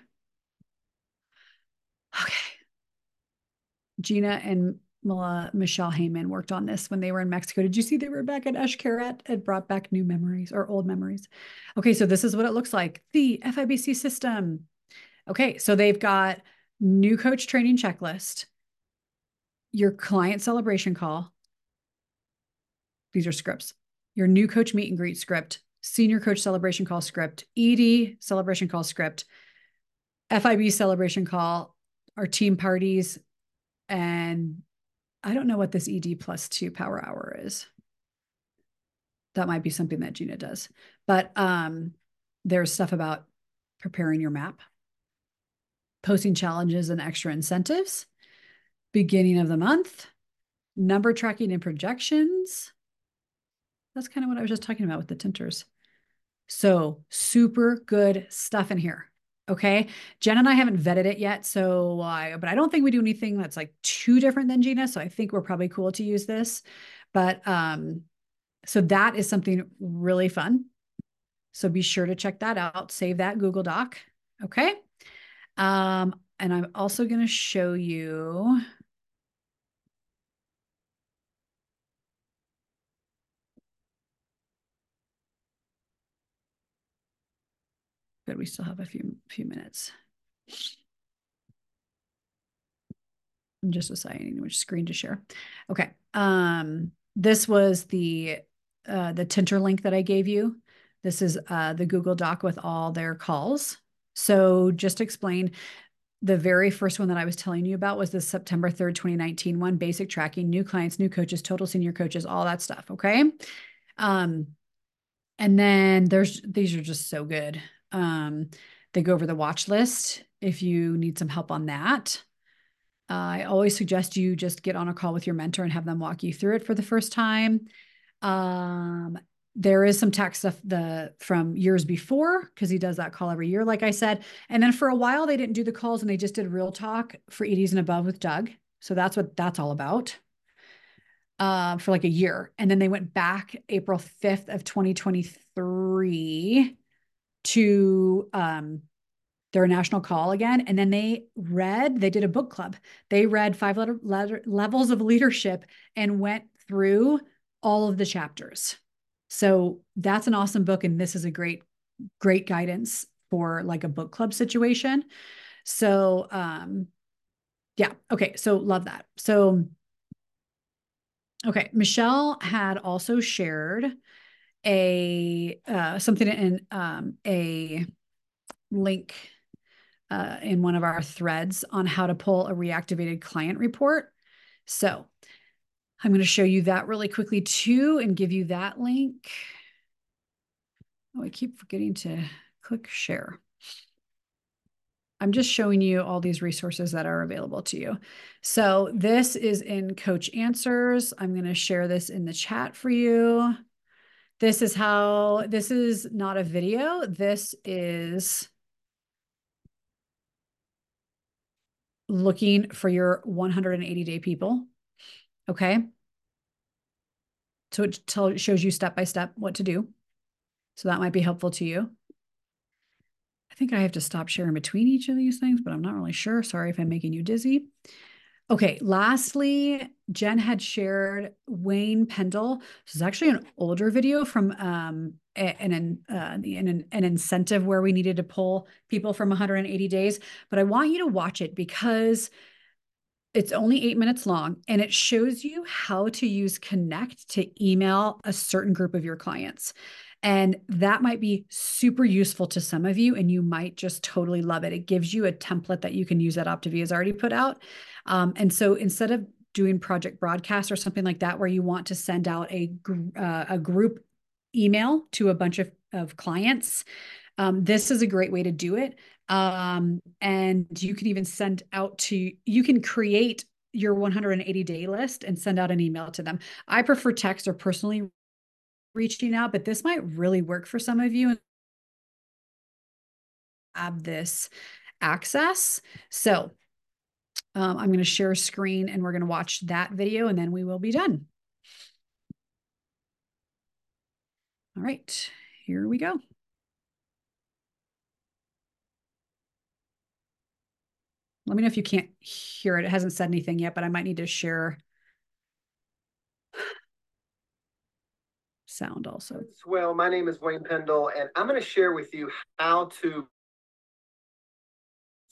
Okay. Gina and Michelle Heyman worked on this when they were in Mexico. Did you see they were back at Xcaret? It brought back new memories or old memories. Okay, so this is what it looks like the FIBC system. Okay, so they've got new coach training checklist, your client celebration call. These are scripts. Your new coach meet and greet script, senior coach celebration call script, ED celebration call script, FIB celebration call, our team parties, and I don't know what this ED plus two power hour is. That might be something that Gina does. But um, there's stuff about preparing your map, posting challenges and extra incentives, beginning of the month, number tracking and projections. That's kind of what I was just talking about with the tinters. So super good stuff in here. Okay. Jen and I haven't vetted it yet. So, but I don't think we do anything that's like too different than Gina. So I think we're probably cool to use this. But um, so that is something really fun. So be sure to check that out. Save that Google Doc. Okay. Um, and I'm also going to show you Good, we still have a few few minutes. I'm just deciding which screen to share. Okay. Um, this was the uh, the Tinter link that I gave you. This is uh, the Google Doc with all their calls. So just explain, the very first one that I was telling you about was the September 3rd, 2019 one, basic tracking, new clients, new coaches, total senior coaches, all that stuff. Okay. Um, and then there's, these are just so good. Um, they go over the watch list if you need some help on that. Uh, I always suggest you just get on a call with your mentor and have them walk you through it for the first time. Um, there is some tax stuff the from years before because he does that call every year, like I said. And then for a while they didn't do the calls and they just did real talk for EDs and above with Doug. So that's what that's all about. uh, for like a year. And then they went back April 5th of 2023 to um, their national call again. And then they read, they did a book club. They read five letter, letter, levels of leadership and went through all of the chapters. So that's an awesome book. And this is a great, great guidance for like a book club situation. So, um, yeah. Okay. So love that. So, okay. Michelle had also shared a, uh, something in, um, a link uh, in one of our threads on how to pull a reactivated client report. So I'm going to show you that really quickly too and give you that link. Oh, I keep forgetting to click share. I'm just showing you all these resources that are available to you. So this is in Coach Answers. I'm going to share this in the chat for you. This is how, this is not a video. This is looking for your 180 day people. Okay. So it tell, shows you step by step what to do. So that might be helpful to you. I think I have to stop sharing between each of these things, but I'm not really sure. Sorry if I'm making you dizzy. Okay, lastly, Jen had shared Wayne Pendle. This is actually an older video from um, an, uh, an, an incentive where we needed to pull people from 180 days. But I want you to watch it because it's only eight minutes long and it shows you how to use Connect to email a certain group of your clients. And that might be super useful to some of you, and you might just totally love it. It gives you a template that you can use that Optavia has already put out. Um, and so instead of doing project broadcast or something like that, where you want to send out a, uh, a group email to a bunch of, of clients, um, this is a great way to do it. Um, and you can even send out to, you can create your 180 day list and send out an email to them. I prefer text or personally reaching out, but this might really work for some of you. And have this access. So um, I'm going to share a screen and we're going to watch that video and then we will be done. All right, here we go. Let me know if you can't hear it. It hasn't said anything yet, but I might need to share sound also. Well, my name is Wayne Pendle, and I'm going to share with you how to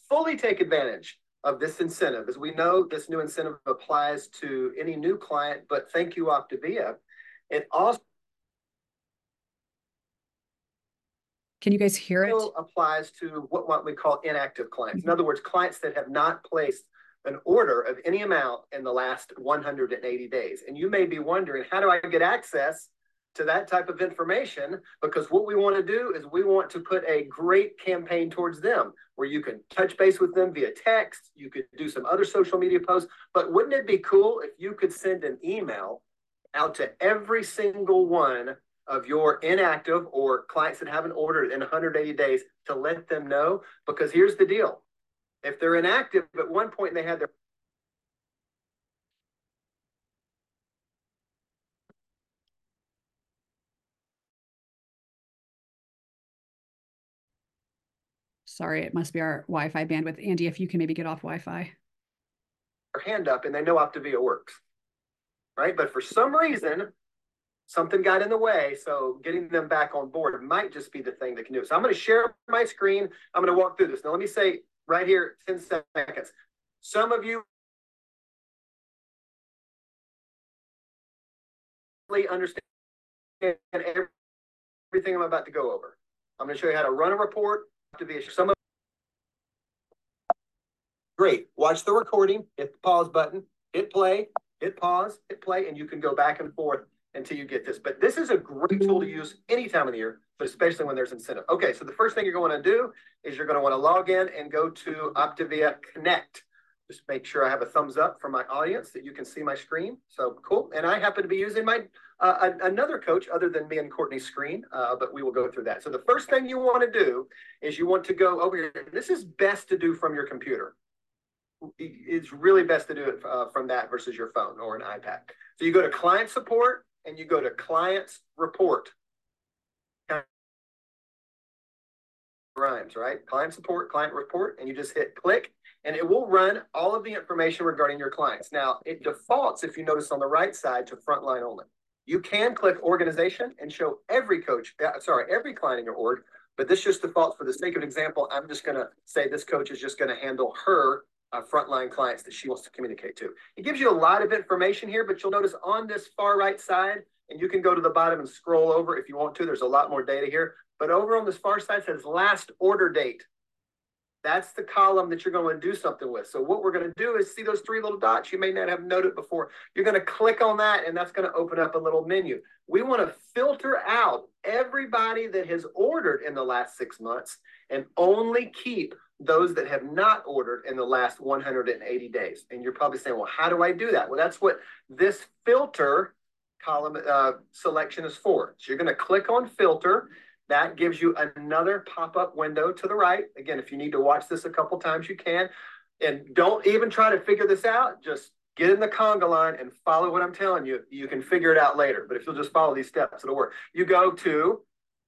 fully take advantage of this incentive. As we know, this new incentive applies to any new client, but thank you, Optavia. It also Can you guys hear it? applies to what, what we call inactive clients. In other words, clients that have not placed an order of any amount in the last 180 days. And you may be wondering, how do I get access to that type of information? Because what we want to do is we want to put a great campaign towards them where you can touch base with them via text. You could do some other social media posts. But wouldn't it be cool if you could send an email out to every single one of your inactive or clients that haven't ordered in 180 days to let them know. Because here's the deal if they're inactive at one point and they had their Sorry, it must be our Wi-Fi bandwidth. Andy, if you can maybe get off Wi-Fi. Hand up and they know Optavia works, right? But for some reason, something got in the way. So getting them back on board might just be the thing that can do it. So I'm going to share my screen. I'm going to walk through this. Now, let me say right here, 10 seconds. Some of you understand everything I'm about to go over. I'm going to show you how to run a report. Some of Great. Watch the recording, hit the pause button, hit play, hit pause, hit play, and you can go back and forth until you get this. But this is a great tool to use any time of the year, but especially when there's incentive. Okay, so the first thing you're going to do is you're going to want to log in and go to Optavia Connect. Just make sure I have a thumbs up for my audience that you can see my screen. So cool. And I happen to be using my uh, another coach other than me and Courtney's screen, uh, but we will go through that. So the first thing you want to do is you want to go over here. This is best to do from your computer. it's really best to do it uh, from that versus your phone or an iPad. So you go to client support and you go to clients report. Rhymes, right? Client support, client report, and you just hit click and it will run all of the information regarding your clients. Now, it defaults, if you notice on the right side, to frontline only. You can click organization and show every coach, uh, sorry, every client in your org, but this just defaults for the sake of example. I'm just going to say this coach is just going to handle her uh, frontline clients that she wants to communicate to. It gives you a lot of information here, but you'll notice on this far right side, and you can go to the bottom and scroll over if you want to. There's a lot more data here. But over on this far side says last order date. That's the column that you're going to do something with. So what we're going to do is see those three little dots you may not have noted before. You're going to click on that and that's going to open up a little menu. We want to filter out everybody that has ordered in the last six months and only keep those that have not ordered in the last 180 days. And you're probably saying, well, how do I do that? Well, that's what this filter column uh, selection is for. So you're going to click on filter that gives you another pop-up window to the right. Again, if you need to watch this a couple times, you can. And don't even try to figure this out. Just get in the conga line and follow what I'm telling you. You can figure it out later. But if you'll just follow these steps, it'll work. You go to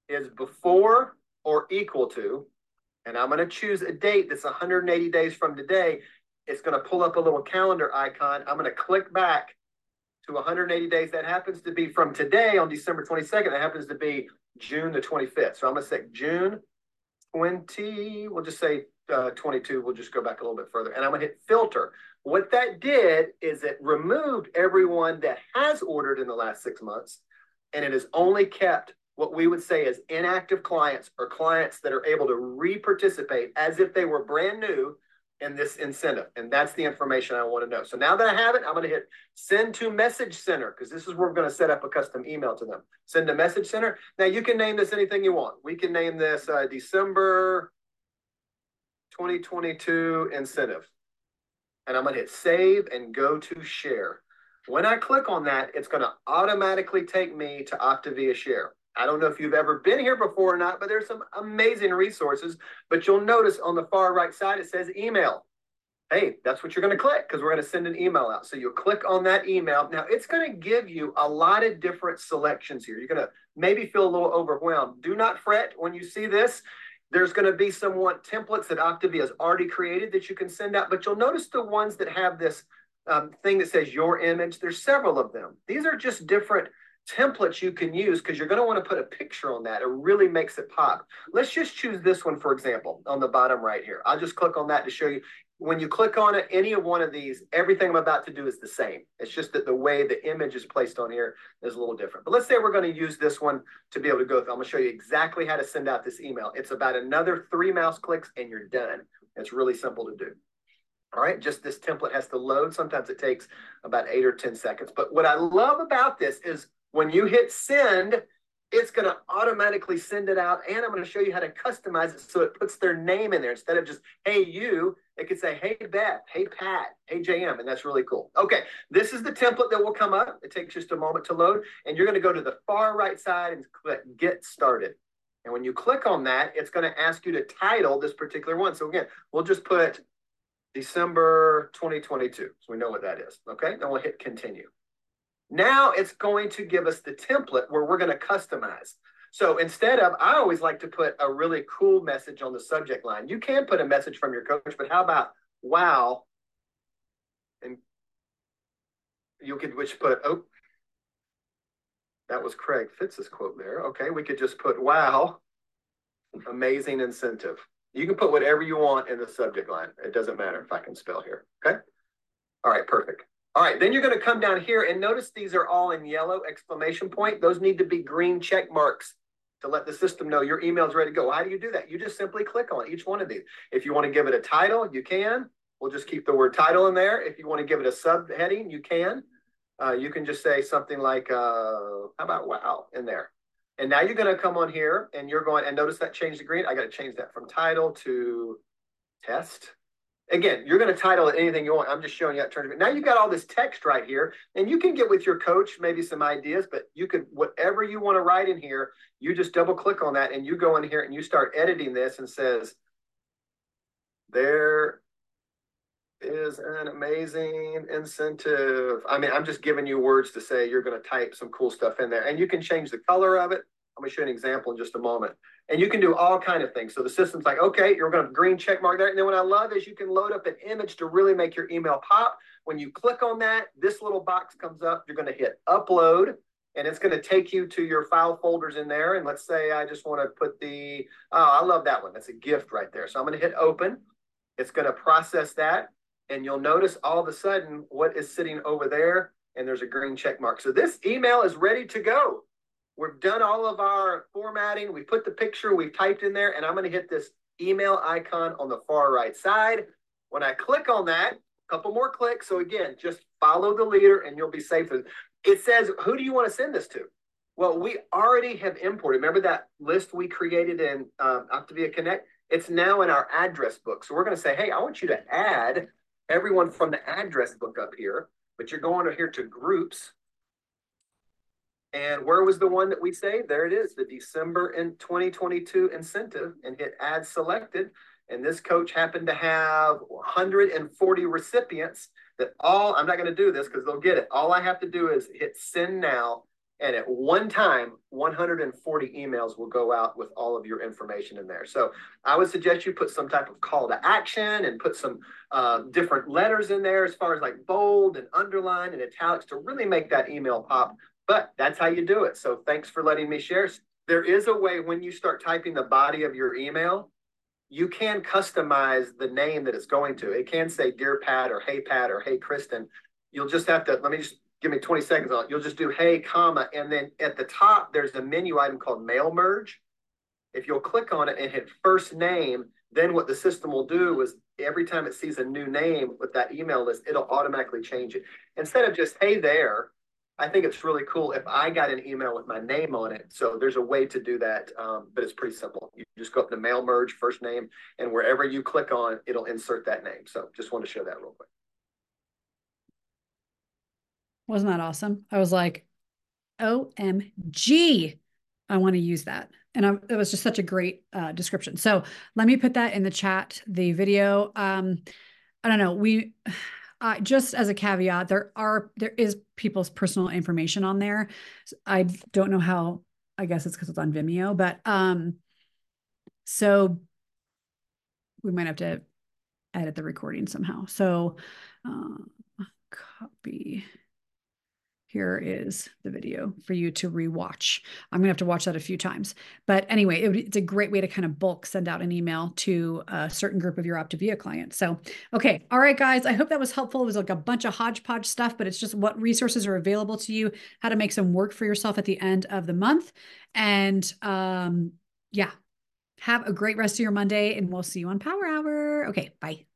is before or equal to, and I'm going to choose a date that's 180 days from today. It's going to pull up a little calendar icon. I'm going to click back to 180 days. That happens to be from today on December 22nd. That happens to be June the 25th. So I'm going to say June 20, we'll just say uh, 22. We'll just go back a little bit further. And I'm going to hit filter. What that did is it removed everyone that has ordered in the last six months, and it has only kept what we would say is inactive clients or clients that are able to re-participate as if they were brand new in this incentive. And that's the information I want to know. So now that I have it, I'm going to hit send to message center because this is where we're going to set up a custom email to them. Send to message center. Now you can name this anything you want. We can name this uh, December 2022 incentive. And I'm going to hit save and go to share. When I click on that, it's going to automatically take me to Optavia Share. I don't know if you've ever been here before or not, but there's some amazing resources. But you'll notice on the far right side, it says email. Hey, that's what you're going to click because we're going to send an email out. So you'll click on that email. Now it's going to give you a lot of different selections here. You're going to maybe feel a little overwhelmed. Do not fret when you see this. There's going to be somewhat templates that Optavia has already created that you can send out, but you'll notice the ones that have this um, thing that says your image. There's several of them. These are just different templates you can use because you're going to want to put a picture on that. It really makes it pop. Let's just choose this one, for example, on the bottom right here. I'll just click on that to show you. When you click on it, any of one of these, everything I'm about to do is the same. It's just that the way the image is placed on here is a little different. But let's say we're going to use this one to be able to go through. I'm going to show you exactly how to send out this email. It's about another three mouse clicks and you're done. It's really simple to do. All right, just this template has to load. Sometimes it takes about eight or 10 seconds. But what I love about this is when you hit send, it's going to automatically send it out. And I'm going to show you how to customize it so it puts their name in there. Instead of just, hey, you, it could say, hey, Beth, hey, Pat, hey, JM. And that's really cool. Okay, this is the template that will come up. It takes just a moment to load. And you're going to go to the far right side and click get started. And when you click on that, it's going to ask you to title this particular one. So again, we'll just put December 2022. So we know what that is. Okay, then we'll hit continue. Now it's going to give us the template where we're going to customize. So instead of, I always like to put a really cool message on the subject line. You can put a message from your coach, but how about wow? And you could which put, oh, that was Craig Fitz's quote there. Okay, we could just put wow, amazing incentive. You can put whatever you want in the subject line. It doesn't matter if I can spell here. Okay. All right, perfect. All right, then you're going to come down here and notice these are all in yellow exclamation point. Those need to be green check marks to let the system know your email is ready to go. How do you do that? You just simply click on each one of these. If you want to give it a title, you can. We'll just keep the word title in there. If you want to give it a subheading, you can. Uh, you can just say something like, uh, how about wow in there. And now you're going to come on here and you're going, and notice that changed to green. I got to change that from title to test again, you're going to title it anything you want. I'm just showing you how to turn it. Now you've got all this text right here, and you can get with your coach maybe some ideas, but you could whatever you want to write in here, you just double click on that and you go in here and you start editing this and says, there is an amazing incentive. I mean, I'm just giving you words to say you're going to type some cool stuff in there and you can change the color of it. I'm to show you an example in just a moment. And you can do all kind of things. So the system's like, okay, you're to green check mark there. And then what I love is you can load up an image to really make your email pop. When you click on that, this little box comes up. You're to hit upload and it's to take you to your file folders in there. And let's say I just want to put the, oh, I love that one. That's a gift right there. So I'm to hit open. It's to process that. And you'll notice all of a sudden what is sitting over there. And there's a green check mark. So this email is ready to go. We've done all of our formatting. We put the picture, we've typed in there, and I'm going to hit this email icon on the far right side. When I click on that, a couple more clicks. So again, just follow the leader and you'll be safe. It says, who do you want to send this to? Well, we already have imported. Remember that list we created in um, Optavia Connect? It's now in our address book. So we're going to say, hey, I want you to add everyone from the address book up here, but you're going over here to groups and where was the one that we saved? There it is, the December in 2022 incentive and hit add selected. And this coach happened to have 140 recipients that all, I'm not going to do this because they'll get it. All I have to do is hit send now. And at one time, 140 emails will go out with all of your information in there. So I would suggest you put some type of call to action and put some uh, different letters in there as far as like bold and underline and italics to really make that email pop but that's how you do it. So thanks for letting me share. There is a way when you start typing the body of your email, you can customize the name that it's going to. It can say Dear Pat or Hey Pat or Hey Kristen. You'll just have to, let me just give me 20 seconds on it. You'll just do Hey, comma, and then at the top, there's a menu item called Mail Merge. If you'll click on it and hit first name, then what the system will do is every time it sees a new name with that email list, it'll automatically change it. Instead of just, hey there, I think it's really cool if I got an email with my name on it. So there's a way to do that, um, but it's pretty simple. You just go up to mail merge, first name, and wherever you click on, it'll insert that name. So just want to show that real quick. Wasn't that awesome? I was like, OMG, I want to use that. And I, it was just such a great uh, description. So let me put that in the chat, the video. Um, I don't know. We just as a caveat, there are there is people's personal information on there. I don't know how. I guess it's because it's on Vimeo, but um, so we might have to edit the recording somehow. So, uh, copy here is the video for you to rewatch. I'm gonna have to watch that a few times. But anyway, it, it's a great way to kind of bulk send out an email to a certain group of your Optavia clients. So, okay. All right, guys, I hope that was helpful. It was like a bunch of hodgepodge stuff, but it's just what resources are available to you, how to make some work for yourself at the end of the month. And um, yeah, have a great rest of your Monday and we'll see you on Power Hour. Okay, bye.